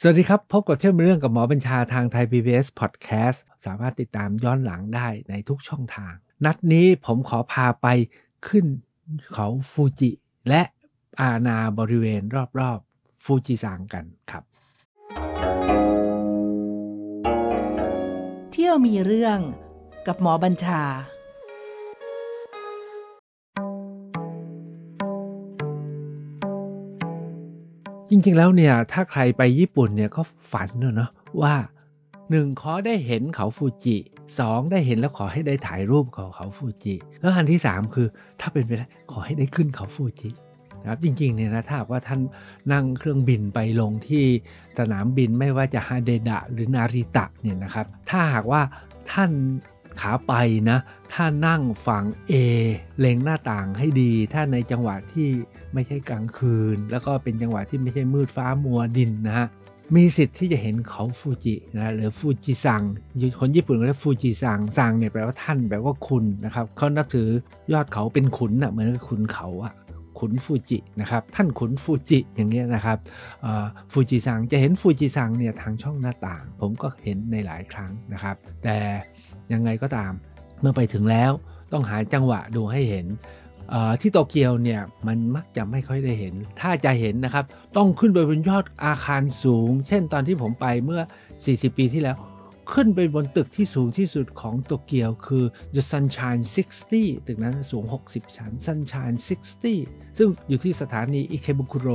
สวัสดีครับ พบกับเที่ยวเรื่องกับหมอบัญชาทางไทย PBS Podcast สามารถติดตามย้อนหลังได้ในทุกช่องทาง นัดนี้ผมขอพาไปขึ้นเขาฟูจิ และอาณาบริเวณรอบๆฟูจิซังกันครับ เที่ยวมีเรื่องกับหมอบัญชา จริง ๆ แล้วเนี่ยถ้าใครไปญี่ปุ่นเนี่ยก็ฝันเนอะว่าหนึ่งขอได้เห็นเขาฟูจิสองได้เห็นแล้วขอให้ได้ถ่ายรูปของเขาฟูจิ แล้วอันที่สามคือถ้าเป็นไปได้ขอให้ได้ขึ้นเขาฟูจินะครับจริงๆเนี่ยนะถ้าว่าท่านนั่งเครื่องบินไปลงที่สนามบินไม่ว่าจะฮาเดดะหรือนาริตะเนี่ยนะครับ ถ้าหากว่าท่าน ขาไปนะ ถ้านั่งฝั่ง A เล็งหน้าต่างให้ดี ถ้าในจังหวะที่ไม่ใช่กลางคืน แล้วก็เป็นจังหวะที่ไม่ใช่มืดฟ้ามัวดินนะฮะมีสิทธิ์ที่จะเห็นเขาฟูจินะหรือฟูจิซังคนญี่ปุ่นเรียกฟูจิซังซังเนี่ยแปลว่าท่านแปลว่าคุณนะครับเขานับถือยอดเขาเป็นขุนอะเหมือนกับขุนเขาอะขุนฟูจินะครับท่านขุนฟูจิอย่างเงี้ยนะครับฟูจิซังจะเห็นฟูจิซังเนี่ยทางช่องหน้าต่าง ผมก็เห็นในหลายครั้งนะครับ แต่ ยังไงก็ตาม เมื่อไปถึงแล้วต้องหาจังหวะดูให้เห็นที่โตเกียวเนี่ยมันมักจะไม่ค่อยได้เห็น ถ้าจะเห็นนะครับ ต้องขึ้นไปบนยอดอาคารสูง เช่นตอนที่ผมไปเมื่อ 40 ปีที่แล้ว ขึ้นไปบนตึกที่สูงที่สุดของโตเกียวคือ The Sunshine 60 ตึกนั้นสูง 60 ชั้น Sunshine 60 ซึ่งอยู่ที่สถานีอิเคบุคุโร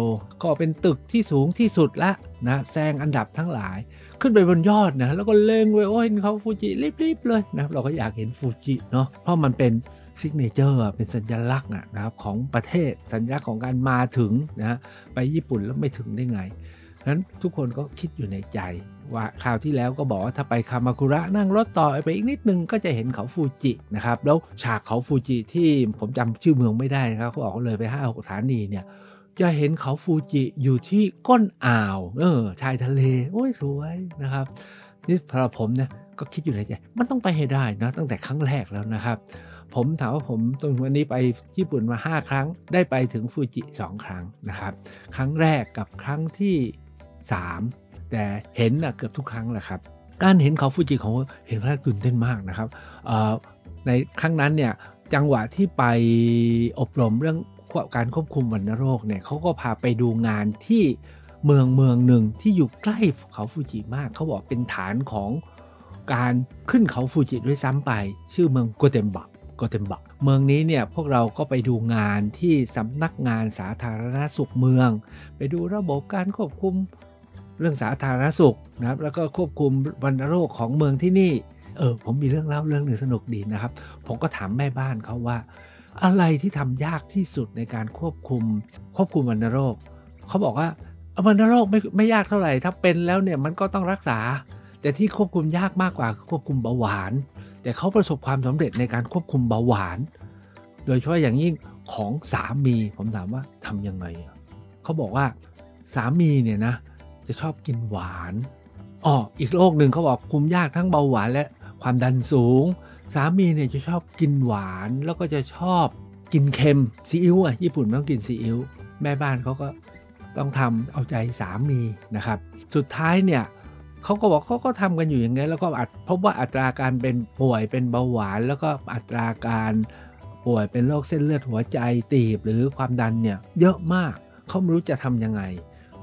ก็เป็นตึกที่สูงที่สุดละนะแซงอันดับทั้งหลาย ขึ้นไปบนยอดนะแล้วก็เล็งไว้โอ้ยเขาฟูจิรีบๆเลยนะเราก็อยากเห็นฟูจิเนาะเพราะมันเป็น signature เป็นสัญลักษณ์นะครับของประเทศสัญลักษณ์ของการมาถึงนะไปญี่ปุ่นแล้วไม่ถึงได้ไงนั้นทุกคนก็คิดอยู่ในใจว่าคราวที่แล้วก็บอกว่าถ้าไปคามาคุระนั่งรถต่อไปอีกนิดนึงก็จะเห็นเขาฟูจินะครับแล้วฉากเขาฟูจิที่ผมจำชื่อเมืองไม่ได้นะครับเขาออกเลยไปห้าหกสถานีเนี่ย จะเห็นเขาฟูจิอยู่ที่ก้นอ่าว เออ ชายทะเล โอ้ยสวยนะครับ นี่พอผมเนี่ยก็คิดอยู่ในใจ มันต้องไปให้ได้นะตั้งแต่ครั้งแรกแล้วนะครับ ผมถามว่าผมตรงวันนี้ไปญี่ปุ่นมา 5 ครั้ง ได้ไปถึงฟูจิ 2 ครั้งนะครับ ครั้งแรกกับครั้งที่ 3 แต่เห็นนะเกือบทุกครั้งแหละครับ การเห็นเขาฟูจิของเห็นแรกตื่นเต้นมากนะครับในครั้งนั้นเนี่ยจังหวะที่ไปอบรมเรื่อง การควบคุมวัณโรคเนี่ยเขาก็พาไปดูงานที่เมืองเมืองหนึ่งที่อยู่ใกล้เขาฟูจิมาก เขาบอกเป็นฐานของการขึ้นเขาฟูจิด้วยซ้ำไป ชื่อเมืองโกเตมบักโกเทมบักเมืองนี้เนี่ยพวกเราก็ไปดูงานที่สำนักงานสาธารณสุขเมือง ไปดูระบบการควบคุมเรื่องสาธารณสุขนะครับแล้วก็ควบคุมวัณโรคของเมืองที่นี่เออผมมีเรื่องเล่าเรื่องหนึ่งสนุกดีนะครับ ผมก็ถามแม่บ้านเขาว่า อะไรที่ทำยากที่สุดในการควบคุม ควบคุมวัณโรคเขาบอกว่าวัณโรคไม่ไม่ยากเท่าไหร่ ถ้าเป็นแล้วเนี่ยมันก็ต้องรักษา แต่ที่ควบคุมยากมากกว่าคือควบคุมเบาหวาน แต่เขาประสบความสำเร็จในการควบคุมเบาหวาน โดยเฉพาะอย่างยิ่งของสามีผมถามว่าทำยังไงเขาบอกว่าสามีเนี่ยนะ จะชอบกินหวานอ๋ออีกโรคหนึ่งเขาบอกคุมยากทั้งเบาหวานและความดันสูง สามีเนี่ยจะชอบกินหวานแล้วก็จะชอบกินเค็มซีอิ๊วอะญี่ปุ่นต้องกินซีอิ๊วแม่บ้านเขาก็ต้องทำเอาใจสามีนะครับ สุดท้ายเนี่ยเขาก็บอกเขาก็ทำกันอยู่อย่างนี้แล้วก็อัดพบว่าอัตราการเป็นป่วยเป็นเบาหวาน แล้วก็อัตราการป่วยเป็นโรคเส้นเลือดหัวใจตีบหรือความดันเนี่ยเยอะมากเขาไม่รู้จะทำยังไง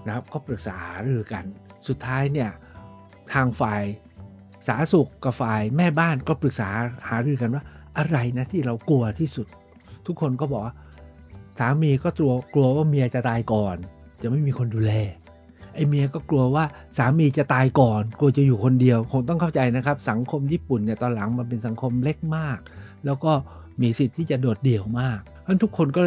นะครับก็ปรึกษาหรือกัน สุดท้ายเนี่ยทางฝ่าย สาสุขกับฝ่ายแม่บ้านก็ปรึกษาหารือกันว่า อะไรนะที่เรากลัวที่สุด ทุกคนก็บอกสามีก็กลัวกลัวว่าเมียจะตายก่อน จะไม่มีคนดูแลไอเมียก็กลัวว่าสามีจะตายก่อนกลัวจะอยู่คนเดียว คงต้องเข้าใจนะครับ สังคมญี่ปุ่นเนี่ยตอนหลังมันเป็นสังคมเล็กมาก แล้วก็มีสิทธิ์ที่จะโดดเดี่ยวมากเพราะทุกคนก็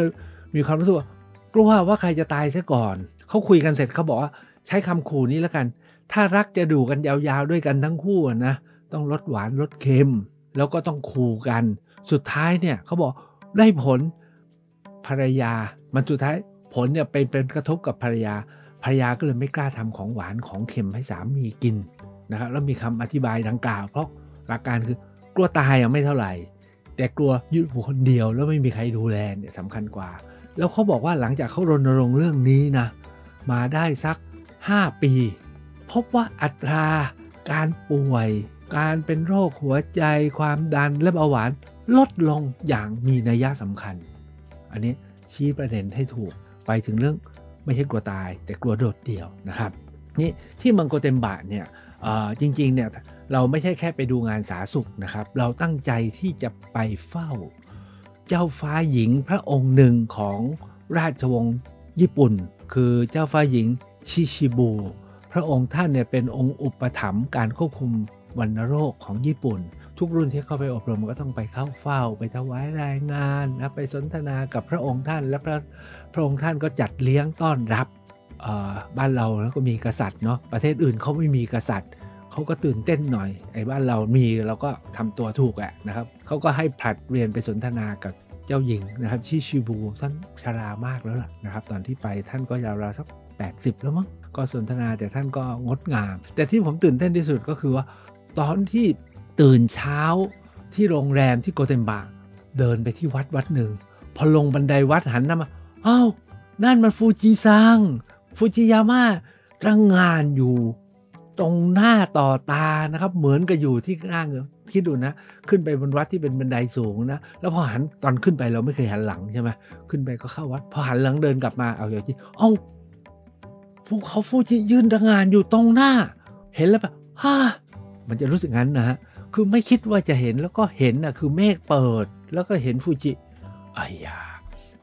มีความรู้สึกว่ากลัวว่าใครจะตายซะก่อนเขาคุยกันเสร็จเขาบอกว่าใช้คำขู่นี้แล้วกัน ถ้ารักจะดูกันยาวๆด้วยกันทั้งคู่นะต้องลดหวานลดเค็ม แล้วก็ต้องขู่กัน สุดท้ายเนี่ยเขาบอกได้ผลภรรยา มันสุดท้ายผลเนี่ยเป็นเป็นกระทบกับภรรยาภรรยาก็เลยไม่กล้าทำของหวานของเค็มให้สามีกินนะครับแล้วมีคำอธิบายดังกล่าว เพราะหลักการคือกลัวตายยังไม่เท่าไหร่ แต่กลัวยืดคนเดียวแล้วไม่มีใครดูแลเนี่ยสำคัญกว่า แล้วเขาบอกว่าหลังจากเขารณรงค์เรื่องนี้นะมาได้สัก 5 ปี พบว่าอัตราการป่วย การเป็นโรคหัวใจ ความดันและเบาหวานลดลงอย่างมีนัยสำคัญ อันนี้ชี้ประเด็นให้ถูกไปถึงเรื่องไม่ใช่กลัวตายแต่กลัวโดดเดี่ยวนะครับนี่ที่มังโกเตมบะเนี่ยจริงๆเนี่ยเราไม่ใช่แค่ไปดูงานสาสุขนะครับ เราตั้งใจที่จะไปเฝ้า เจ้าฟ้าหญิงพระองค์หนึ่งของราชวงศ์ญี่ปุ่น คือเจ้าฟ้าหญิงชิชิบู พระองค์ท่านเนี่ยเป็นองค์อุปถัมภ์การควบคุมวัณโรคของญี่ปุ่น ทุกรุ่นที่เข้าไปอบรมก็ต้องไปเข้าเฝ้า ไปถวายรายงานนะไปสนทนากับพระองค์ท่าน และพระพระองค์ท่านก็จัดเลี้ยงต้อนรับบ้านเราแล้วก็มีกษัตริย์เนาะประเทศอื่นเขาไม่มีกษัตริย์เขาก็ตื่นเต้นหน่อยไอ้บ้านเรามีเราก็ทำตัวถูกแหละนะครับเขาก็ให้ผลัดเรียนไปสนทนากับเจ้าหญิงนะครับชิชิบูท่านชรามากแล้วล่ะนะครับ ตอนที่ไปท่านก็ยาวๆสัก 80 แล้วมั้ง ก็สนทนาแต่ท่านก็งดงาม แต่ที่ผมตื่นเต้นที่สุดก็คือว่าตอนที่ตื่นเช้าที่โรงแรมที่โกเทมบะเดินไปที่วัดวัดหนึ่ง พอลงบันไดวัดหันหน้ามาอ้าวนั่นมันฟูจิซังฟูจิยาม่าตั้งงานอยู่ตรงหน้าต่อตานะครับ เหมือนกับอยู่ที่ข้าเงคิดดูนะ ขึ้นไปบนวัดที่เป็นบันไดสูงนะ แล้วพอหันตอนขึ้นไปเราไม่เคยหันหลังใช่ไหมขึ้นไปก็เข้าวัด พอหันหลังเดินกลับมาเอาอย่างที่เอ้า ภูเขาฟูจิยืนทำงานอยู่ตรงหน้า เห็นแล้วแบบฮ่ามันจะรู้สึกงั้นนะฮะคือไม่คิดว่าจะเห็นแล้วก็เห็นนะคือเมฆเปิด แล้วก็เห็นฟูจิไอ้ยา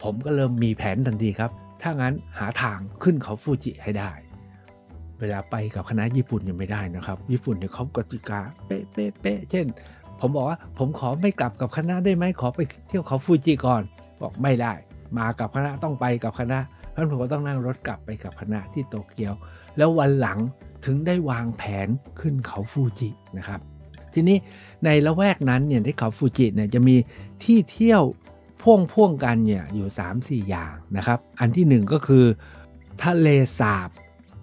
ผมก็เริ่มมีแผนทันทีครับ ถ้างั้นหาทางขึ้นเขาฟูจิให้ได้ เวลาไปกับคณะญี่ปุ่นยังไม่ได้นะครับ ญี่ปุ่นเนี่ยเขากติกาเป๊ะเป๊ะเป๊ะเช่น ผมบอกว่าผมขอไม่กลับกับคณะได้ไหมขอไปเที่ยวเขาฟูจิก่อน บอกไม่ได้ มากับคณะต้องไปกับคณะ เพราะผมก็ต้องนั่งรถกลับไปกับคณะที่โตเกียว แล้ววันหลังถึงได้วางแผนขึ้นเขาฟูจินะครับ ทีนี้ในละแวกนั้นเนี่ยที่เขาฟูจิเนี่ยจะมีที่เที่ยวพ่วงพ่วงกันเนี่ยอยู่ 3-4 อย่างนะครับ อันที่ 1 ก็คือทะเลสาบ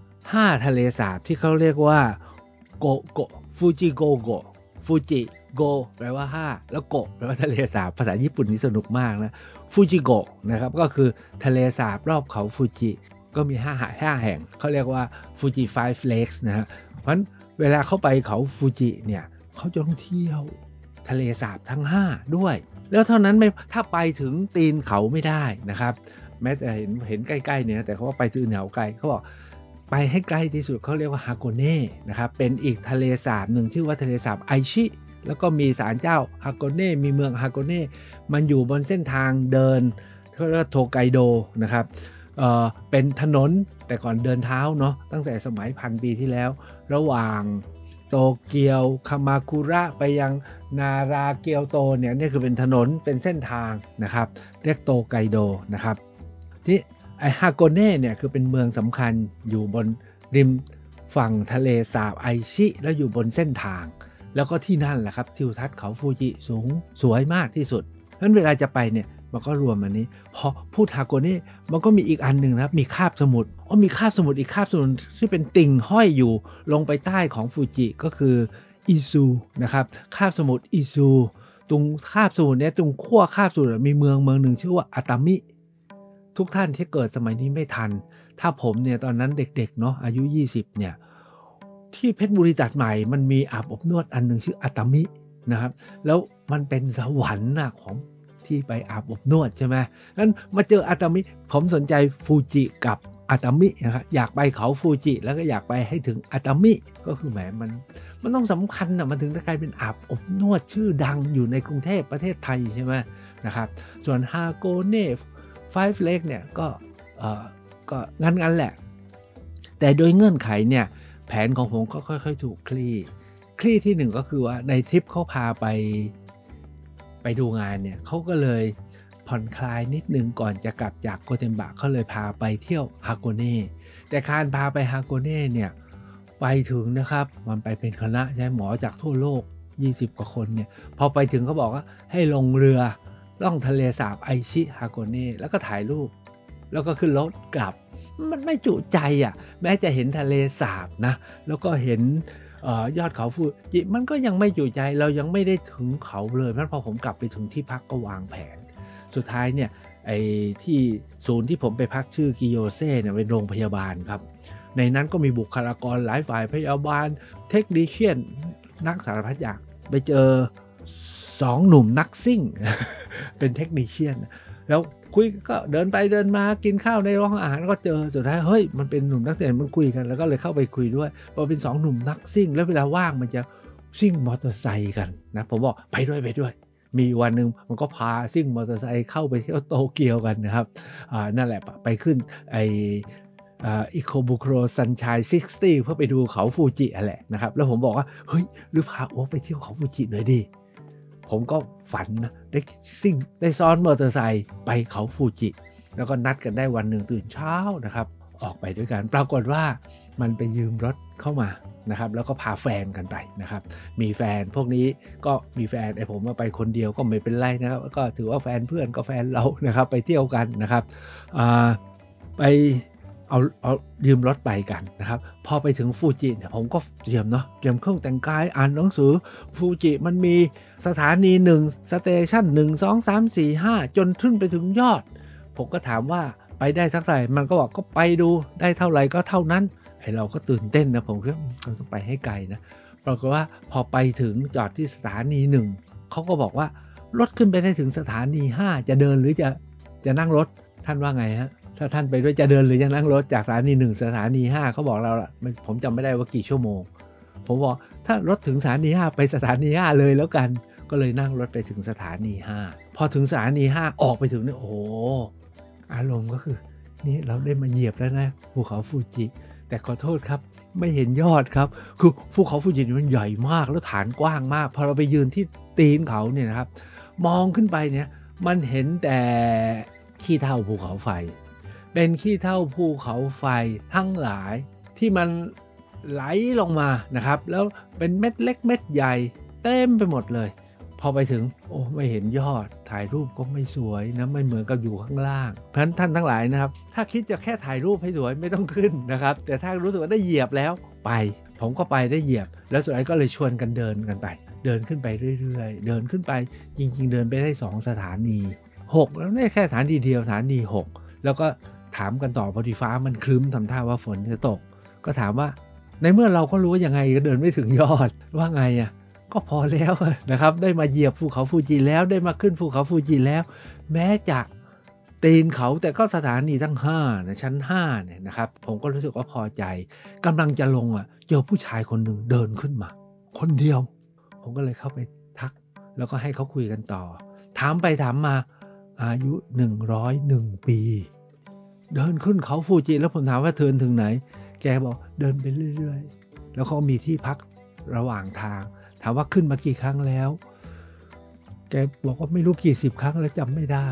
5ทะเลสาบที่เขาเรียกว่าโกโกฟูจิโกโกฟูจิโกแปลว่า 5 แล้วโกแปลว่าทะเลสาบภาษาญี่ปุ่นนี่สนุกมากนะ ฟูจิโกะนะครับก็คือทะเลสาบรอบเขาฟูจิก็มี5าแห่งเขาเรียกว่าฟูจิ five lakes นะฮะเพราะเวลาเข้าไปเขาฟูจิเนี่ยเขาจะต้องเที่ยวทะเลสาบทั้ง 5 ด้วย แล้วเท่านั้นไม่ถ้าไปถึงตีนเขาไม่ได้นะครับ แม้แต่เห็นเห็นใกล้ๆเนี่ยแต่เขาว่าไปถึงเหนวไกลเขาบอกไปให้ใกล้ที่สุดเขาเรียกว่าฮาโกเน่นะครับเป็นอีกทะเลสาบหนึ่งชื่อว่าทะเลสาบไอชิ แล้วก็มีศาลเจ้าฮาโกเน่มีเมืองฮาโกเน่มันอยู่บนเส้นทางเดินเขาเรียกโทไกโดนะครับเเป็นถนนแต่ก่อนเดินเท้าเนาะตั้งแต่สมัยพันปีที่แล้ว ระหว่างโตเกียวคามาคุระไปยังนาราเกียวโตเนี่ยนี่คือเป็นถนนเป็นเส้นทางนะครับ เรียกโตไกโดนะครับที่ไอฮาโกเน่เนี่ยคือเป็นเมืองสำคัญอยู่บนริมฝั่งทะเลสาบไอชิ แล้วอยู่บนเส้นทาง แล้วก็ที่นั่นแหละครับทิวทัศน์เขาฟูจิสูงสวยมากที่สุดเพราะเวลาจะไปเนี่ยมันก็รวมอันนี้ พอพูดฮาโกเน่มันก็มีอีกอันหนึ่งนะครับ มีคาบสมุทรอ๋อมีคาบสมุทรอีกคาบสมุทรที่เป็นติ่งห้อยอยู่ลงไปใต้ของฟูจิก็คืออิซูนะครับคาบสมุทรอิซูตรงคาบสมุทรเนี่ยตรงขั้วคาบสมุทรมีเมืองเมืองหนึ่งชื่อว่าอาตามิ ทุกท่านที่เกิดสมัยนี้ไม่ทัน ถ้าผมเนี่ยตอนนั้นเด็กๆเนาะอายุ 20เนี่ย ที่เพชรบุรีตัดใหม่ มันมีอาบอบนวดอันหนึ่งชื่ออัตมินะครับ แล้วมันเป็นสวรรค์นะของที่ไปอาบอบนวดใช่ไหมนั้นมาเจออัตมิ ผมสนใจฟูจิกับอัตมินะครับอยากไปเขาฟูจิ แล้วก็อยากไปให้ถึงอัตมิ ก็คือแหมมัน มันต้องสำคัญนะมันถึงจะกลายเป็นอาบอบนวดชื่อดังอยู่ในกรุงเทพประเทศไทยใช่ไหมนะครับ ส่วนฮาโกเนฟ Five Leg เนี่ยก็ก็งั้นงั้นแหละ แต่โดยเงื่อนไขเนี่ย แผนของผมก็ค่อย ๆ ถูกคลี่ คลี่ที่หนึ่งก็คือว่าในทริปเขาพาไปไปดูงานเนี่ยเขาก็เลยผ่อนคลายนิดนึงก่อนจะกลับจากโกเทมบะเขาเลยพาไปเที่ยวฮาโกเน่แต่การพาไปฮาโกเน่เนี่ยไปถึงนะครับ มันไปเป็นคณะใช่หมอจากทั่วโลก 20 กว่าคนเนี่ยพอไปถึงเขาบอกว่าให้ลงเรือล่องทะเลสาบไอชิฮาโกเน่แล้วก็ถ่ายรูป แล้วก็ขึ้นรถกลับ มันไม่จุใจอะ แม้จะเห็นทะเลสาบนะ แล้วก็เห็นยอดเขาฟูจิมันก็ยังไม่จุใจเรายังไม่ได้ถึงเขาเลยเพราะพอผมกลับไปถึงที่พักก็วางแผน สุดท้ายเนี่ยไอ้ที่ศูนย์ที่ผมไปพักชื่อกิโยเซ่เนี่ยเป็นโรงพยาบาลครับ ในนั้นก็มีบุคลากรหลายฝ่ายพยาบาล เทคนิคเชียนนักสารพัดอย่างไปเจอสองหนุ่มนักซิ่ง เป็นเทคนิคเชียน แล้ว คุยก็เดินไปเดินมากินข้าวในโรงอาหารก็เจอสุดท้ายเฮ้ยมันเป็นหนุ่มนักซิ่งมันคุยกันแล้วก็เลยเข้าไปคุยด้วยพอเป็นสองหนุ่มนักซิ่ง แล้วเวลาว่างมันจะซิ่งมอเตอร์ไซค์กันนะผมบอกไปด้วยไปด้วย มีวันหนึ่งมันก็พาซิ่งมอเตอร์ไซค์เข้าไปเที่ยวโตเกียวกันนะครับอ่านั่นแหละไปขึ้นไออีโคบุโครซันชัย60 เพื่อไปดูเขาฟูจิอะแหละนะครับ แล้วผมบอกว่า เฮ้ย หรือพาโอ๊ไปเที่ยวเขาฟูจิหน่อยดิ ผมก็ฝันนะได้ซิ่งได้ซ้อนมอเตอร์ไซค์ไปเขาฟูจิ แล้วก็นัดกันได้วันหนึ่งตื่นเช้านะครับ ออกไปด้วยกัน ปรากฏว่ามันไปยืมรถเข้ามานะครับแล้วก็พาแฟนกันไปนะครับ มีแฟนพวกนี้ก็มีแฟนไอ้ผมมาไปคนเดียวก็ไม่เป็นไรนะครับ ก็ถือว่าแฟนเพื่อนก็แฟนเรานะครับ ไปเที่ยวกันนะครับไป เอาเอายืมรถไปกันนะครับพอไปถึงฟูจิเนี่ยผมก็เตรียมเนาะเตรียมเครื่องแต่งกายอ่านหนังสือฟูจิมันมีสถานีหนึ่งสเตชันหนึ่งสองสามสี่ห้าจนขึ้นไปถึงยอด ผมก็ถามว่าไปได้เท่าไหร่มันก็บอกก็ไปดูได้เท่าไหร่ก็เท่านั้นไอเราก็ตื่นเต้นนะผมคิดเราต้องไปให้ไกลนะปรากฏว่าพอไปถึงจอดที่สถานีหนึ่งเขาก็บอกว่ารถขึ้นไปได้ถึงสถานี 5 จะเดินหรือจะจะนั่งรถท่านว่าไงฮะ ถ้าท่านไปด้วยจะเดินหรือจะนั่งรถจากสถานีหนึ่งสถานีห้าเขาบอกเราละผมจำไม่ได้ว่ากี่ชั่วโมง ผมบอกถ้ารถถึงสถานีห้าไปสถานีห้าเลยแล้วกัน ก็เลยนั่งรถไปถึงสถานีห้าพอถึงสถานีห้าออกไปถึงเนี่ยโอ้อารมณ์ก็คือ นี่เราได้มาเหยียบแล้วนะภูเขาฟูจิ แต่ขอโทษครับไม่เห็นยอดครับ คือภูเขาฟูจิมันใหญ่มากแล้วฐานกว้างมาก พอเราไปยืนที่ตีนเขาเนี่ยนะครับ มองขึ้นไปเนี่ย มันเห็นแต่ขี้เท่าภูเขาไฟ เป็นขี้เท่าภูเขาไฟทั้งหลายที่มันไหลลงมานะครับ แล้วเป็นเม็ดเล็กเม็ดใหญ่เต็มไปหมดเลย พอไปถึงโอ้ไม่เห็นยอดถ่ายรูปก็ไม่สวยนะไม่เหมือนกับอยู่ข้างล่าง เพราะฉะนั้นท่านทั้งหลายนะครับ ถ้าคิดจะแค่ถ่ายรูปให้สวยไม่ต้องขึ้นนะครับ แต่ถ้ารู้สึกว่าได้เหยียบแล้วไป ผมก็ไปได้เหยียบ แล้วสุดท้ายก็เลยชวนกันเดินกันไป เดินขึ้นไปเรื่อยๆ เดินขึ้นไปจริง ๆ เดินไปได้ 2 สถานี 6 แล้วไม่แค่สถานีเดียวสถานี 6 แล้วก็ ถามกันต่อพอดีฟ้ามันคลึ้มทำท่าว่าฝนจะตก ก็ถามว่า ในเมื่อเราก็รู้ว่ายังไงก็เดินไม่ถึงยอดว่าไงอะก็พอแล้วนะครับ ได้มาเหยียบภูเขาฟูจิแล้วได้มาขึ้นภูเขาฟูจิแล้ว แม้จะตีนเขาแต่ก็สถานีทั้ง5นะชั้น5เนี่ยนะครับ ผมก็รู้สึกว่าพอใจกำลังจะลงอะเจอผู้ชายคนหนึ่งเดินขึ้นมา คนเดียว ผมก็เลยเข้าไปทัก แล้วก็ให้เขาคุยกันต่อ ถามไปถามมาอายุ 101 ปี เดินขึ้นเขาฟูจิ แล้วผมถามว่าเทินถึงไหน แกบอกเดินไปเรื่อยๆ แล้วเขามีที่พักระหว่างทาง ถามว่าขึ้นมากี่ครั้งแล้ว แกบอกว่าไม่รู้กี่สิบครั้งแล้วจำไม่ได้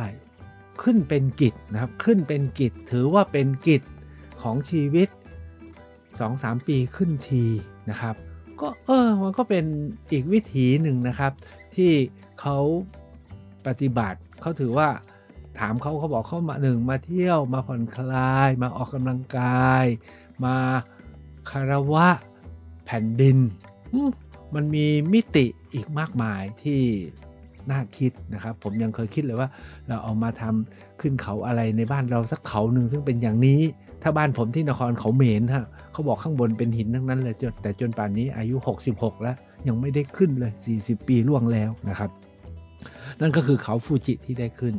ขึ้นเป็นกิจนะครับ ขึ้นเป็นกิจถือว่าเป็นกิจของชีวิต 2-3 ปีขึ้นทีนะครับ ก็เออมันก็เป็นอีกวิถีหนึ่งนะครับ ที่เขาปฏิบัติเขาถือว่า ถามเขาเขาบอกเขามาหนึ่งมาเที่ยวมาผ่อนคลาย มาออกกำลังกาย มาคารวะแผ่นดิน มันมีมิติอีกมากมายที่น่าคิดนะครับ ผมยังเคยคิดเลยว่า เราเอามาทำขึ้นเขาอะไรในบ้านเราสักเขาหนึ่งซึ่งเป็นอย่างนี้ ถ้าบ้านผมที่นครเขาเมนฮะเขาบอกข้างบนเป็นหินทั้งนั้นเลยจนแต่จนป่านนี้อายุ 66 แล้วยังไม่ได้ขึ้นเลย 40 ปีล่วงแล้วนะครับ นั่นก็คือเขาฟูจิที่ได้ขึ้น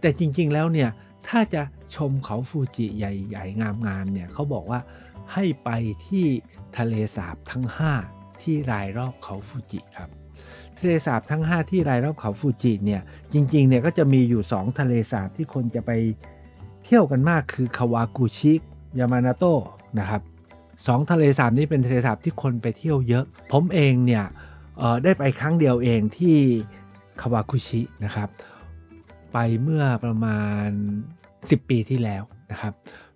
แต่จริง ๆ แล้วเนี่ยถ้าจะชมเขาฟูจิใหญ่ ๆ งามๆเนี่ยเขาบอกว่าให้ไปที่ทะเลสาบทั้ง 5 ที่รายรอบเขาฟูจิครับทะเลสาบทั้ง 5 ที่รายรอบเขาฟูจิเนี่ยจริงๆเนี่ยก็จะมีอยู่ 2 ทะเลสาบที่คนจะไปเที่ยวกันมากคือคาวากุชิยามานาโตะนะครับสองทะเลสาบนี้เป็นทะเลสาบที่คนไปเที่ยวเยอะ ผมเองเนี่ยได้ไปครั้งเดียวเองที่ คาวากุชินะครับ ไปเมื่อประมาณ 10 ปีที่แล้วนะครับ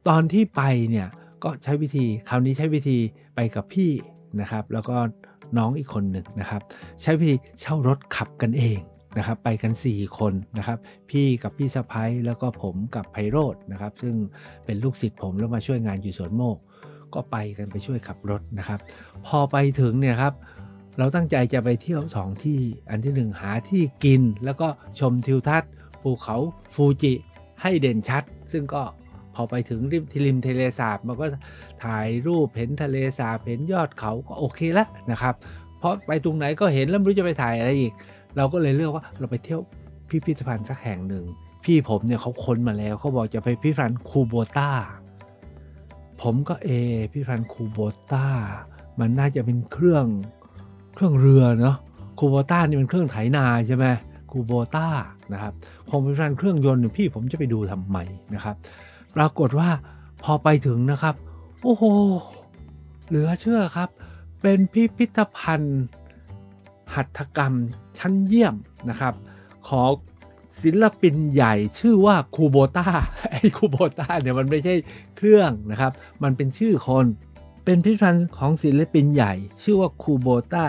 ตอนที่ไปเนี่ยก็ใช้วิธีคราวนี้ใช้วิธีไปกับพี่นะครับ แล้วก็น้องอีกคนหนึ่งนะครับ ใช้วิธีเช่ารถขับกันเองนะครับ ไปกัน 4 คนนะครับ พี่กับพี่สะพ้ยแล้วก็ผมกับไพโรธนะครับ ซึ่งเป็นลูกศิษย์ผมแล้วมาช่วยงานอยู่สวนโมก ก็ไปกันไปช่วยขับรถนะครับ พอไปถึงเนี่ยครับ เราตั้งใจจะไปเที่ยวสองที่ อันที่หนึ่งหาที่กินแล้วก็ชมทิวทัศน์ภูเขาฟูจิให้เด่นชัด ซึ่งก็พอไปถึงริมทิริมทะเลสาบมันก็ถ่ายรูปเห็นทะเลสาบเห็นยอดเขาก็โอเคแล้วนะครับเพราะไปตรงไหนก็เห็นแล้วไม่รู้จะไปถ่ายอะไรอีก เราก็เลยเลือกว่าเราไปเที่ยวพิพิธภัณฑ์สักแห่งหนึ่งพี่ผมเนี่ยเขาค้นมาแล้วเขาบอกจะไปพิพิธภัณฑ์คูโบต้าผมก็เอพิพิธภัณฑ์คูโบต้ามันน่าจะเป็นเครื่อง เครื่องเรือเนาะคูโบต้านี่เป็นเครื่องไถนาใช่ไหมคูโบต้านะครับคงเป็นการเครื่องยนต์พี่ผมจะไปดูทำไมนะครับ ปรากฏว่าพอไปถึงนะครับ โอ้โห เหลือเชื่อครับ เป็นพิพิธภัณฑ์ หัตถกรรมชั้นเยี่ยมนะครับของศิลปินใหญ่ชื่อว่าคูโบต้าไอ้คูโบต้าเนี่ยมันไม่ใช่เครื่องนะครับ มันเป็นชื่อคน เป็นพิพิธภัณฑ์ของศิลปินใหญ่ ชื่อว่าคูโบต้า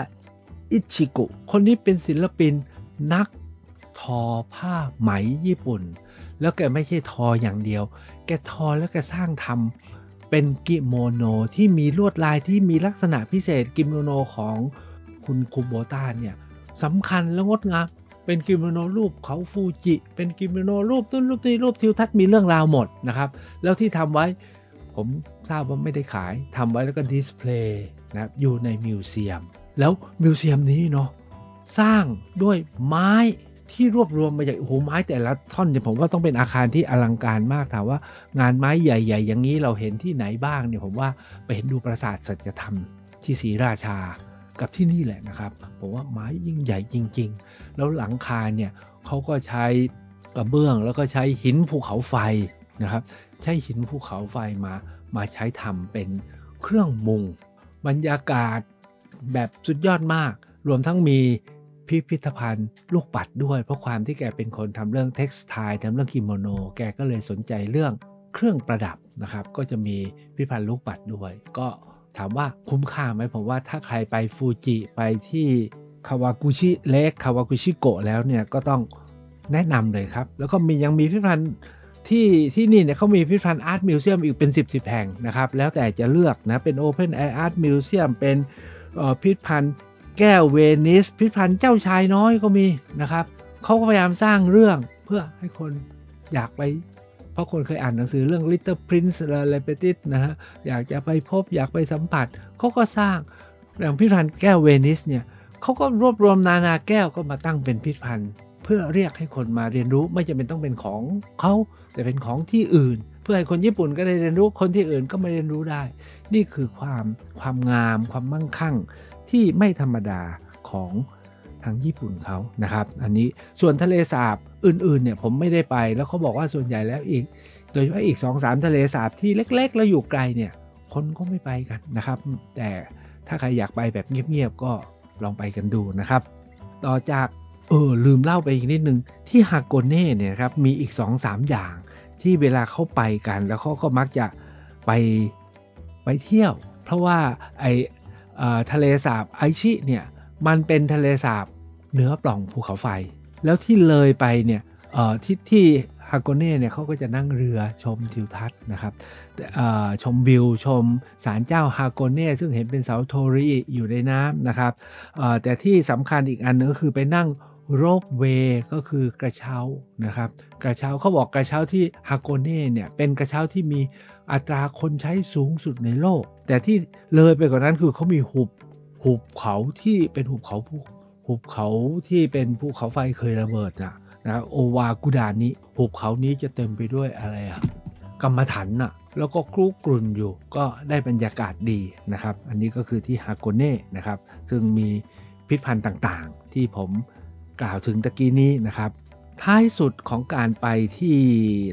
อิชิกุ คนนี้เป็นศิลปินนักทอผ้าไหมญี่ปุ่น แล้วแกไม่ใช่ทออย่างเดียว แกทอแล้วแกสร้างททำเป็นกิโมโนที่มีลวดลายที่มีลักษณะพิเศษกิโมโนของคุณคุโบต้าเนี่ยสำคัญและงดงามเป็นกิโมโนรูปเขาฟูจิ เป็นกิโมโนรูปต้นรูปตีรูปทิวทัศน์มีเรื่องราวหมดนะครับ แล้วที่ทำไว้ผมทราบว่าไม่ได้ขายทำไว้แล้วก็ display นะครับอยู่ใน museum แล้ว museum นี้เนาะสร้างด้วยไม้ที่รวบรวมมาจากโอ้โหไม้แต่ละท่อนเนี่ยผมว่าต้องเป็นอาคารที่อลังการมากถามว่างานไม้ใหญ่ ๆ อย่างนี้เราเห็นที่ไหนบ้างเนี่ยผมว่าไปเห็นดูปราสาทสัจธรรมที่ศรีราชากับที่นี่แหละนะครับผมว่าไม้ยิ่งใหญ่จริง ๆ แล้วหลังคาเนี่ยเขาก็ใช้กระเบื้องแล้วก็ใช้หินภูเขาไฟนะครับ ใช้หินภูเขาไฟมามาใช้ทำเป็นเครื่องมุง บรรยากาศ แบบสุดยอดมาก รวมทั้งมีพิพิธภัณฑ์ลูกปัดด้วย เพราะความที่แกเป็นคนทำเรื่องเท็กซ์ไททำเรื่องกิโมโน แกก็เลยสนใจเรื่องเครื่องประดับนะครับ ก็จะมีพิพิธภัณฑ์ลูกปัดด้วย ก็ถามว่าคุ้มค่าไหมผมว่าถ้าใครไปฟูจิไปที่คาวากุชิ Lake คาวากุชิโกะแล้วเนี่ยก็ต้องแนะนำเลยครับ แล้วก็มียังมีพิพิธภัณฑ์ที่ที่นี่เนี่ยเขามีพิพิธภัณฑ์ art museum อีกเป็น 10บสแห่งนะครับ แล้วแต่จะเลือกนะ เป็น open air art museum เป็น พิพิธภัณฑ์แก้วเวนิส พิพิธภัณฑ์เจ้าชายน้อยก็มีนะครับเขาก็พยายามสร้างเรื่องเพื่อให้คนอยากไป เพราะคนเคยอ่านหนังสือเรื่อง Little Prince อะไรเปติสนะฮะอยากจะไปพบอยากไปสัมผัสเขาก็สร้างอย่างพิพิธภัณฑ์แก้วเวนิสเนี่ยเขาก็รวบรวมนานาแก้วก็มาตั้งเป็นพิพิธภัณฑ์ เพื่อเรียกให้คนมาเรียนรู้ไม่จำเป็นต้องเป็นของเขาแต่เป็นของที่อื่น เพื่อให้คนญี่ปุ่นก็ได้เรียนรู้คนที่อื่นก็มาเรียนรู้ได้ นี่คือความความงาม ความมั่งคั่ง ที่ไม่ธรรมดาของทางญี่ปุ่นเขานะครับ อันนี้ส่วนทะเลสาบอื่นๆเนี่ยผมไม่ได้ไปแล้วเขาบอกว่าส่วนใหญ่แล้วอีก โดยเฉพาะอีก2อสามทะเลสาบที่เล็ก ๆ แล้วอยู่ไกลเนี่ยคนก็ไม่ไปกันนะครับ แต่ถ้าใครอยากไปแบบเงียบๆก็ลองไปกันดูนะครับ ต่อจากเออลืมเล่าไปอีกนิดนึงที่ฮาโกเน่เนี่ยครับมีอีก2-3อย่าง ที่เวลาเข้าไปกัน แล้วเขาก็มักจะไปไปเที่ยว เพราะว่าไอทะเลสาบไอชิเนี่ยมันเป็นทะเลสาบเหนือปล่องภูเขาไฟ แล้วที่เลยไปเนี่ยที่ที่ฮาโกเน่เนี่ยเขาก็จะนั่งเรือชมทิวทัศน์นะครับชมวิวชมศาลเจ้าฮาโกเน่ซึ่งเห็นเป็นเสาโทริอยู่ในน้ำนะครับแต่ที่สำคัญอีกอันนึงก็คือไปนั่ง โรบเวก็คือกระเช้านะครับ กระเช้าเขาบอกกระเช้าที่ฮาโกเน่เนี่ยเป็นกระเช้าที่มีอัตราคนใช้สูงสุดในโลก แต่ที่เลยไปกว่านั้นคือเขามีหุบหุบเขาที่เป็นหุบเขาหุบเขาที่เป็นภูเขาไฟเคยระเบิดนะนะโอวากุดานิหุบเขานี้จะเต็มไปด้วยอะไรอะกรรมฐานน่ะแล้วก็คลุกรุ่นอยู่ก็ได้บรรยากาศดีนะครับ อันนี้ก็คือที่ฮาโกเน่นะครับ ซึ่งมีพิพิธภัณฑ์ต่างๆ ที่ผม กล่าวถึงตะกี้นี้นะครับ ท้ายสุดของการไปที่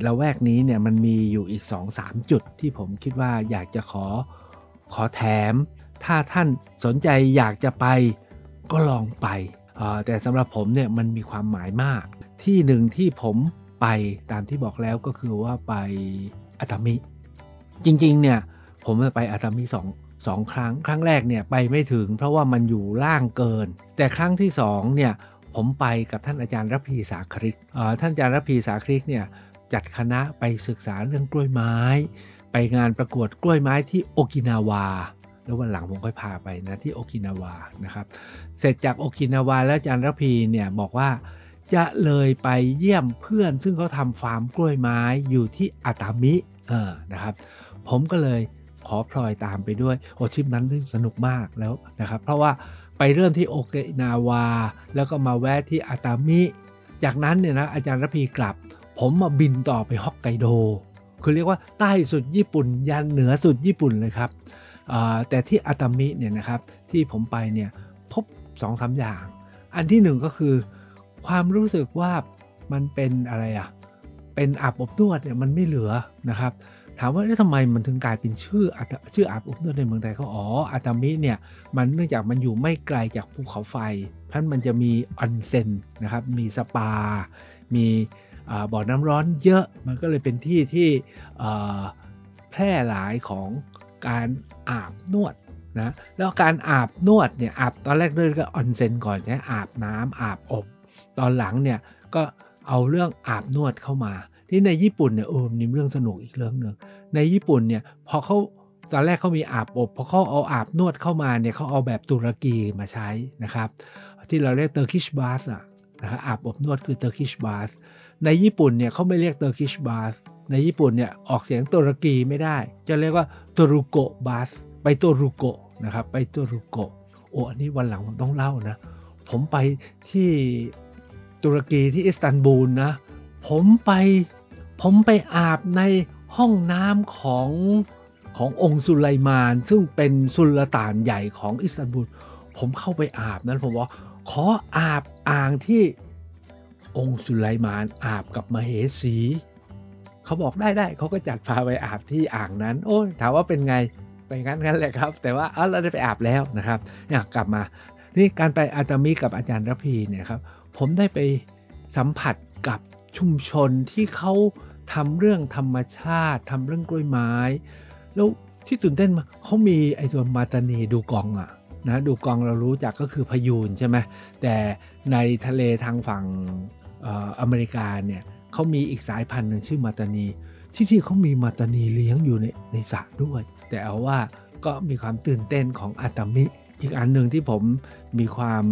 ละแวกนี้เนี่ยมันมีอยู่อีก 2-3 จุดที่ผมคิดว่าอยากจะขอขอแถม ถ้าท่านสนใจอยากจะไปก็ลองไป แต่สำหรับผมเนี่ยมันมีความหมายมาก ที่หนึ่งที่ผมไปตามที่บอกแล้วก็คือว่าไปอัตามิ จริงๆเนี่ยผมไปอัตามิสองสองครั้ง ครั้งแรกเนี่ยไปไม่ถึงเพราะว่ามันอยู่ล่างเกิน แต่ครั้งที่สองเนี่ย ผมไปกับท่านอาจารย์รพีสาคริกท่านอาจารย์รพีสาคริกเนี่ยจัดคณะไปศึกษาเรื่องกล้วยไม้ ไปงานประกวดกล้วยไม้ที่โอกินาวาแล้ววันหลังผมค่อยพาไปนะที่โอกินาวานะครับ เสร็จจากโอกินาวาแล้วอาจารย์รพีเนี่ยบอกว่าจะเลยไปเยี่ยมเพื่อนซึ่งเขาทำฟาร์มกล้วยไม้อยู่ที่อาตามิเออนะครับ ผมก็เลยขอพลอยตามไปด้วยโอทริปนั้นสนุกมากแล้วนะครับ เพราะว่า ไปเริ่มที่โอเคนาวา แล้วก็มาแวะที่อาตามิ จากนั้นเนี่ยนะอาจารย์ระพีกลับ ผมมาบินต่อไปฮอกไกโด คือเรียกว่าใต้สุดญี่ปุ่น ยันเหนือสุดญี่ปุ่นเลยครับแต่ที่อาตามิเนี่ยนะครับที่ผมไปเนี่ยพบ2อสาอย่าง อันที่หนึ่งก็คือความรู้สึกว่ามันเป็นอะไรอะเป็นอาบอบนวดเนี่ยมันไม่เหลือนะครับ ถามว่าแล้วทำไมมันถึงกลายเป็นชื่อชื่ออาบอบนวดในเมืองไทยเขาอ๋ออาตามิเนี่ยมันเนื่องจากมันอยู่ไม่ไกลจากภูเขาไฟท่านมันจะมีออนเซ็นนะครับมีสปา มีบ่อน้ำร้อนเยอะมันก็เลยเป็นที่ที่แพร่หลายของการอาบนวดนะแล้วการอาบนวดเนี่ยอาบตอนแรกเริ่มก็ออนเซ็นก่อนใช่อาบน้ำอาบอบ ตอนหลังเนี่ยก็เอาเรื่องอาบอบนวดเข้ามา ที่ในญี่ปุ่นเนี่ยโอ้มีเรื่องสนุกอีกเรื่องหนึ่งในญี่ปุ่นเนี่ยพอเขาตอนแรกเขามีอาบอบพอเขาเอาอาบอบนวดเข้ามาเนี่ยเขาเอาแบบตุรกีมาใช้นะครับ ที่เราเรียก Turkish bath อะนะครับอาบอบนวดคือ Turkish bath ในญี่ปุ่นเนี่ยเขาไม่เรียก Turkish bath ในญี่ปุ่นเนี่ยออกเสียงตุรกีไม่ได้ จะเรียกว่าตุรุโกบาสไปตุรุโกนะครับไปตุรุโกโอ้อันนี้วันหลังผมต้องเล่านะ ผมไปที่ตุรกีที่อิสตันบูลนะ ผมไป ผมไปอาบในห้องน้ำของขององค์สุไลมาน ซึ่งเป็นสุลต่านใหญ่ของอิสตันบูล ผมเข้าไปอาบนั้นผมบอกขออาบอ่างที่องค์สุไลมานอาบกับมเหสี เขาบอกได้ได้เขาก็จัดพาไปอาบที่อ่างนั้น โอ้ถามว่าเป็นไงไปงั้นงั้นแหละครับ แต่ว่าเออเราได้ไปอาบแล้วนะครับเนี่ยกลับมานี่การไปอาตามิกับอาจารย์ระพีเนี่ยครับ ผมได้ไปสัมผัสกับชุมชนที่เขา ทำเรื่องธรรมชาติทำเรื่องกล้วยไม้ แล้วที่ตื่นเต้นมาเขามีไอ้ตัวมาตานีดูกองอะนะดูกองเรารู้จักก็คือพยูนใช่ไหมแต่ในทะเลทางฝั่งอเมริกาเนี่ยเขามีอีกสายพันธุ์หนึ่งชื่อมาตานี ที่ที่เขามีมาตานีเลี้ยงอยู่ในในสระด้วย แต่เอาว่าก็มีความตื่นเต้นของอาตามิ อีกอันหนึ่งที่ผมมีความ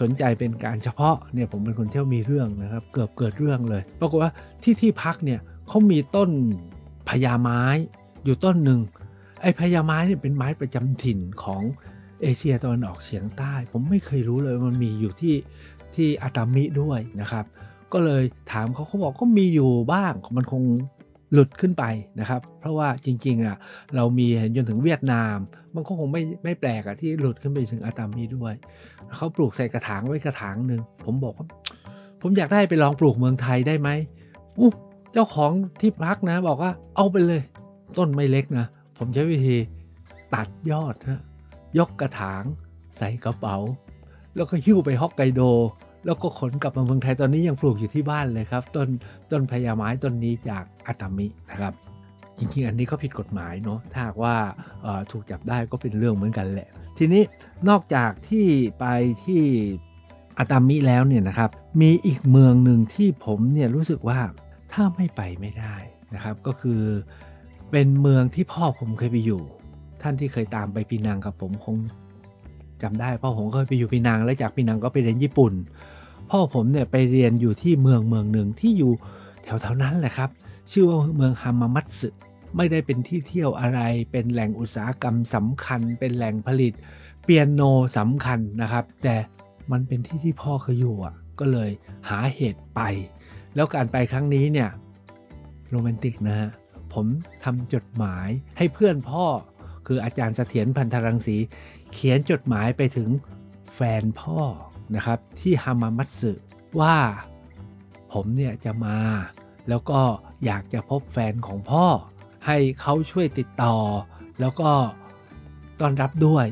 สนใจเป็นการเฉพาะเนี่ยผมเป็นคนเที่ยวมีเรื่องนะครับ เกือบเกิดเรื่องเลยปรากฏว่าที่ที่พักเนี่ย เขามีต้นพญาไม้อยู่ต้นหนึ่งไอ้พญาไม้เนี่ยเป็นไม้ประจำถิ่นของเอเชียตะวันออกเฉียงใต้ ผมไม่เคยรู้เลยมันมีอยู่ที่ที่อาตามิด้วยนะครับ ก็เลยถามเขาเขาบอกก็มีอยู่บ้างมันคงหลุดขึ้นไปนะครับ เพราะว่าจริงๆอะเรามีเห็นจนถึงเวียดนาม มันก็คงไม่ไม่แปลกอะที่หลุดขึ้นไปถึงอาตามีด้วย เขาปลูกใส่กระถางไว้กระถางหนึ่งผมบอกว่า ผมอยากได้ไปลองปลูกเมืองไทยได้ไหมอู เจ้าของที่พักนะบอกว่าเอาไปเลย ต้นไม่เล็กนะ ผมใช้วิธีตัดยอดนะยกกระถาง ใส่กระเป๋า แล้วก็หิ้วไปฮอกไกโด แล้วก็ขนกลับมาเมืองไทยตอนนี้ยังปลูกอยู่ที่บ้านเลยครับ ต้นต้นพญาไม้ต้นนี้จากอาตามินะครับจริงๆ อันนี้ก็ผิดกฎหมายเนาะ ถ้าว่าถูกจับได้ก็เป็นเรื่องเหมือนกันแหละ ทีนี้นอกจากที่ไปที่อาตามิแล้วเนี่ยนะครับ มีอีกเมืองหนึ่งที่ผมเนี่ยรู้สึกว่า ถ้าไม่ไปไม่ได้นะครับก็คือเป็นเมืองที่พ่อผมเคยไปอยู่ ท่านที่เคยตามไปปีนังกับผมคงจำได้พ่อผมเคยไปอยู่ปีนัง แล้วจากปีนังก็ไปเรียนญี่ปุ่น พ่อผมเนี่ยไปเรียนอยู่ที่เมืองเมืองหนึ่งที่อยู่แถวๆนั้นแหละครับ ชื่อว่าเมืองฮามามัตสึไม่ได้เป็นที่เที่ยวอะไร เป็นแหล่งอุตสาหกรรมสำคัญ เป็นแหล่งผลิต เปียโนสำคัญนะครับ แต่มันเป็นที่ที่พ่อเคยอยู่อะ ก็เลยหาเหตุไป แล้วการไปครั้งนี้เนี่ยโรแมนติกนะฮะผมทำจดหมายให้เพื่อนพ่อ คืออาจารย์เสถียรพันธรังสี เขียนจดหมายไปถึงแฟนพ่อนะครับที่ฮามามัตสึว่าผมเนี่ยจะมา แล้วก็อยากจะพบแฟนของพ่อ ให้เขาช่วยติดต่อ แล้วก็ต้อนรับด้วย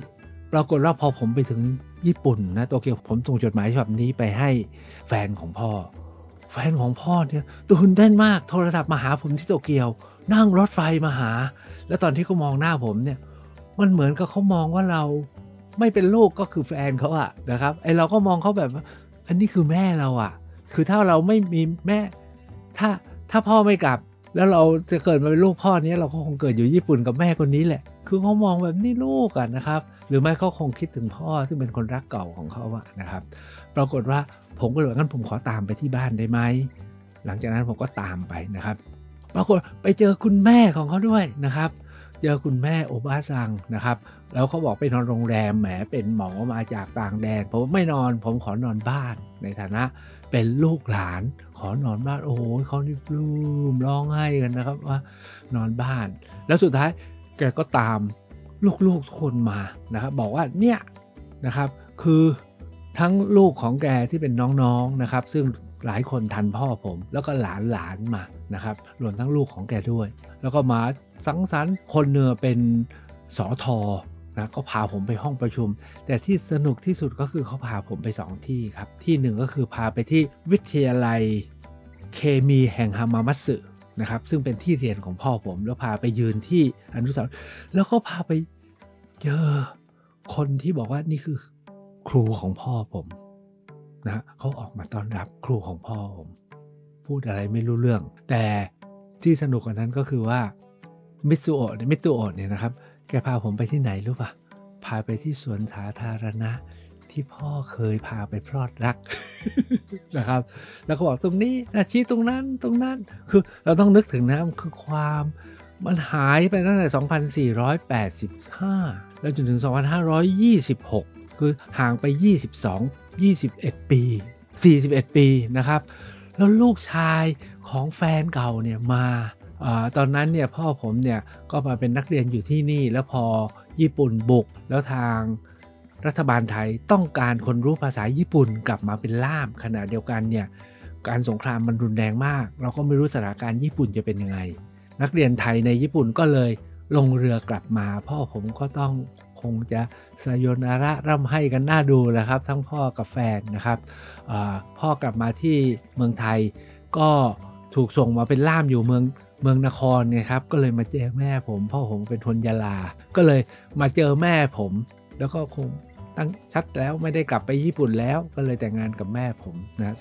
ปรากฏว่าพอผมไปถึงญี่ปุ่นนะโตเกียวผมส่งจดหมายฉบับนี้ไปให้แฟนของพ่อ แฟนของพ่อเนี่ยตื่นเต้นมากโทรศัพท์มาหาผมที่โตเกียว นั่งรถไฟมาหา แล้วตอนที่เขามองหน้าผมเนี่ย มันเหมือนกับเขามองว่าเราไม่เป็นลูกก็คือแฟนเขาอะนะครับไอเราก็มองเขาแบบ อันนี้คือแม่เราอะคือถ้าเราไม่มีแม่ ถ้าถ้าพ่อไม่กลับ แล้วเราจะเกิดมาเป็นลูกพ่อเนี้ยเราก็คงเกิดอยู่ญี่ปุ่นกับแม่คนนี้แหละ คือเขามองแบบนี้ลูกอะนะครับ หรือไม่เขาคงคิดถึงพ่อซึ่งเป็นคนรักเก่าของเขาอะนะครับ ปรากฏว่า ผมก็เลยงั้นผมขอตามไปที่บ้านได้ไหมหลังจากนั้นผมก็ตามไปนะครับปรากฏไปเจอคุณแม่ของเขาด้วยนะครับ เจอคุณแม่โอบาซังนะครับ แล้วเขาบอกไปนอนโรงแรมแหมเป็นหมอมาจากต่างแดนผมไม่นอนผมขอนอนบ้านในฐานะเป็นลูกหลานขอนอนบ้านโอ้โหเขานี่ปลื้มร้องไห้กันนะครับว่านอนบ้าน แล้วสุดท้ายแกก็ตามลูกๆทุกคนมานะครับ บอกว่าเนี่ยนะครับ คือ ทั้งลูกของแกที่เป็นน้องๆนะครับ ซึ่งหลายคนทันพ่อผม แล้วก็หลานหลานมานะครับรวมทั้งลูกของแกด้วย แล้วก็มาสังสรรค์คนเนื้อเป็นสอทอนะก็พาผมไปห้องประชุม แต่ที่สนุกที่สุดก็คือเขาพาผมไป 2 ที่ครับ ที่หนึ่งก็คือพาไปที่วิทยาลัยเคมีแห่งฮามามัตสึนะครับ ซึ่งเป็นที่เรียนของพ่อผม แล้วพาไปยืนที่อนุสาวรีย์แล้วก็พาไปเจอคนที่บอกว่านี่คือ ครูของพ่อผมนะเขาออกมาต้อนรับครูของพ่อผม พูดอะไรไม่รู้เรื่อง แต่ที่สนุกกว่านั้นก็คือว่ามิตซูโอะมิตซูโอะเนี่ยนะครับ แกพาผมไปที่ไหนรู้ปะพาไปที่สวนสาธารณะที่พ่อเคยพาไปพลอดรักนะครับ แล้วก็บอกตรงนี้นะชี้ตรงนั้นตรงนั้น คือเราต้องนึกถึงนะคือความมันหายไปตั้งแต่ 2485 แล้วจนถึง 2526 คือห่างไป 22 21 ปี 41 ปีนะครับ แล้วลูกชายของแฟนเก่าเนี่ยมาอตอนนั้นเนี่ยพ่อผมเนี่ยก็มาเป็นนักเรียนอยู่ที่นี่ แล้วพอญี่ปุ่นบุกแล้วทางรัฐบาลไทยต้องการคนรู้ภาษาญี่ปุ่นกลับมาเป็นล่ามขณะเดียวกันเนี่ยการสงครามมันรุนแรงมาก เราก็ไม่รู้สถานการณ์ญี่ปุ่นจะเป็นยังไง นักเรียนไทยในญี่ปุ่นก็เลยลงเรือกลับมา พ่อผมก็ต้อง คงจะสยนาระร่ำให้กันน่าดูนะครับ ทั้งพ่อกับแฟนนะครับพ่อกลับมาที่เมืองไทยก็ถูกส่งมาเป็นล่ามอยู่เมืองเมืองนครเนี่ยครับก็เลยมาเจอแม่ผมพ่อผมเป็นทนยาลา ก็เลยมาเจอแม่ผม แล้วก็คงตั้งชัดแล้วไม่ได้กลับไปญี่ปุ่นแล้วก็เลยแต่งงานกับแม่ผมนะ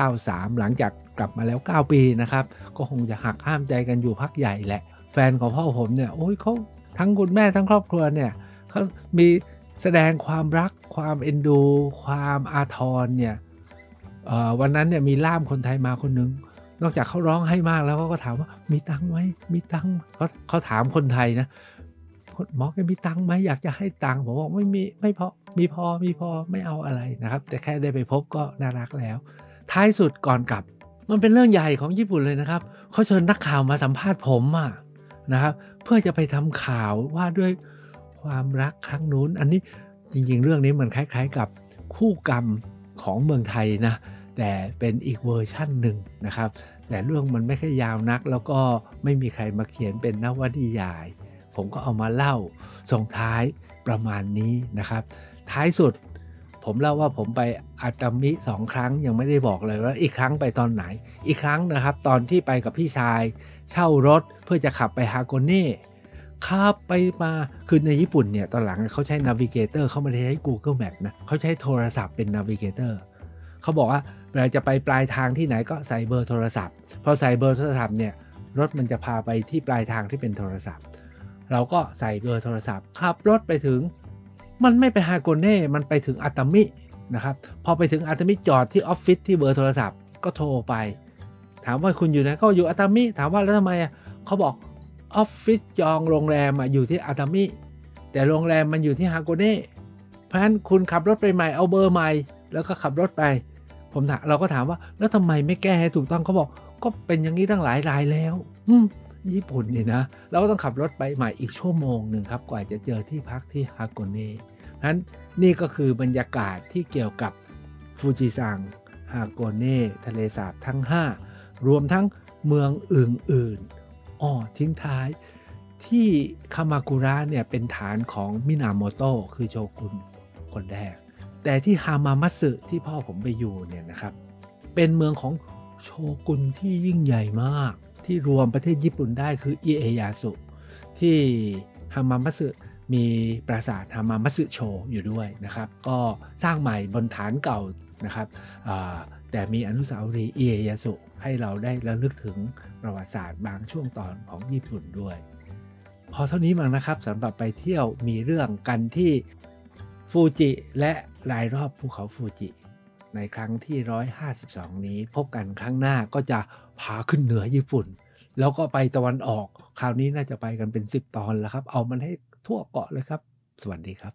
2493หลังจากกลับมาแล้ว 9 ปีนะครับ ก็คงจะหักห้ามใจกันอยู่พักใหญ่แหละ แฟนของพ่อผมเนี่ยโอ้ยเขาทั้งคุณแม่ทั้งครอบครัวเนี่ย เขามีแสดงความรักความเอ็นดู ความอาทรเนี่ยวันนั้นเนี่ยมีล่ามคนไทยมาคนนึง นอกจากเขาร้องให้มากแล้วเขาก็ถามว่ามีตังค์ไหมมีตังค์เขาเขาถามคนไทยนะหมอแกมีตังค์ไหมอยากจะให้ตังค์ผมบอกไม่มีไม่พอมีพอมีพอไม่เอาอะไรนะครับ แต่แค่ได้ไปพบก็น่ารักแล้ว ท้ายสุดก่อนกลับ มันเป็นเรื่องใหญ่ของญี่ปุ่นเลยนะครับเขาเชิญนักข่าวมาสัมภาษณ์ผมอะนะครับ เพื่อจะไปทำข่าวว่าด้วย ความรักครั้งนู้น อันนี้จริงๆ เรื่องนี้มันคล้าย ๆ กับคู่กรรมของเมืองไทยนะ แต่เป็นอีกเวอร์ชั่นหนึ่งนะครับ แต่เรื่องมันไม่ค่อยยาวนัก แล้วก็ไม่มีใครมาเขียนเป็นนวนิยาย ผมก็เอามาเล่าส่งท้ายประมาณนี้นะครับ ท้ายสุดผมเล่าว่าผมไปอาตามิสองครั้งยังไม่ได้บอกเลยว่าอีกครั้งไปตอนไหน อีกครั้งนะครับ ตอนที่ไปกับพี่ชาย เช่ารถเพื่อจะขับไปฮาโกเน่ ขับไปมา คือในญี่ปุ่นเนี่ยตอนหลังเขาใช้ navigator เขาไม่ได้ใช้ Google Map นะเขาใช้โทรศัพท์เป็น navigatorเขาบอกว่าเวลาจะไปปลายทางที่ไหนก็ใส่เบอร์โทรศัพท์พอใส่เบอร์โทรศัพท์เนี่ยรถมันจะพาไปที่ปลายทางที่เป็นโทรศัพท์ เราก็ใส่เบอร์โทรศัพท์ขับรถไปถึง มันไม่ไปฮาโกเน่ มันไปถึงอาตามินะครับพอไปถึงอาตามิจอดที่ออฟฟิศที่เบอร์โทรศัพท์ก็โทรไป ถามว่าคุณอยู่ไหนก็อยู่อาตามิถามว่าแล้วทำไมเขาบอก ออฟฟิศจองโรงแรมอยู่ที่อาตามิ แต่โรงแรมมันอยู่ที่ฮาโกเน่เพราะฉะนั้นคุณขับรถไปใหม่เอาเบอร์ใหม่ แล้วก็ขับรถไป ผมถามเราก็ถามว่า แล้วทำไมไม่แก้ให้ถูกต้องเขาบอก ก็เป็นอย่างนี้ตั้งหลายรายแล้ว อืญี่ปุ่นเนี่ยนะ เราก็ต้องขับรถไปใหม่อีกชั่วโมงหนึ่งครับ กว่าจะเจอที่พักที่ฮาโกเน่นั้นนี่ก็คือบรรยากาศที่เกี่ยวกับฟูจิซังฮาโกเน่ทะเลสาบทั้ง 5 รวมทั้งเมืองอื่นๆ อ๋อทิ้งท้ายที่คามากุระเนี่ยเป็นฐานของมินาโมโตะคือโชกุนคนแรก แต่ที่ฮามามัตสึที่พ่อผมไปอยู่เนี่ยนะครับ เป็นเมืองของโชกุนที่ยิ่งใหญ่มาก ที่รวมประเทศญี่ปุ่นได้คืออิเอยาสุที่ฮามามัตสึมีปราสาทฮามามัตสึโชอยู่ด้วยนะครับ ก็สร้างใหม่บนฐานเก่านะครับแต่มีอนุสาวรีย์อิเอยาสุ ให้เราได้ระลึกถึงประวัติศาสตร์บางช่วงตอนของญี่ปุ่นด้วย พอเท่านี้มั้งนะครับสำหรับไปเที่ยวมีเรื่องกันที่ฟูจิและรายรอบภูเขาฟูจิ ในครั้งที่ 152 นี้พบกันครั้งหน้าก็จะพาขึ้นเหนือญี่ปุ่น แล้วก็ไปตะวันออก คราวนี้น่าจะไปกันเป็น 10 ตอนแล้วครับ เอามันให้ทั่วเกาะเลยครับ สวัสดีครับ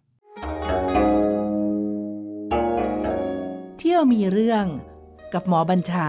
เที่ยวมีเรื่องกับหมอบัญชา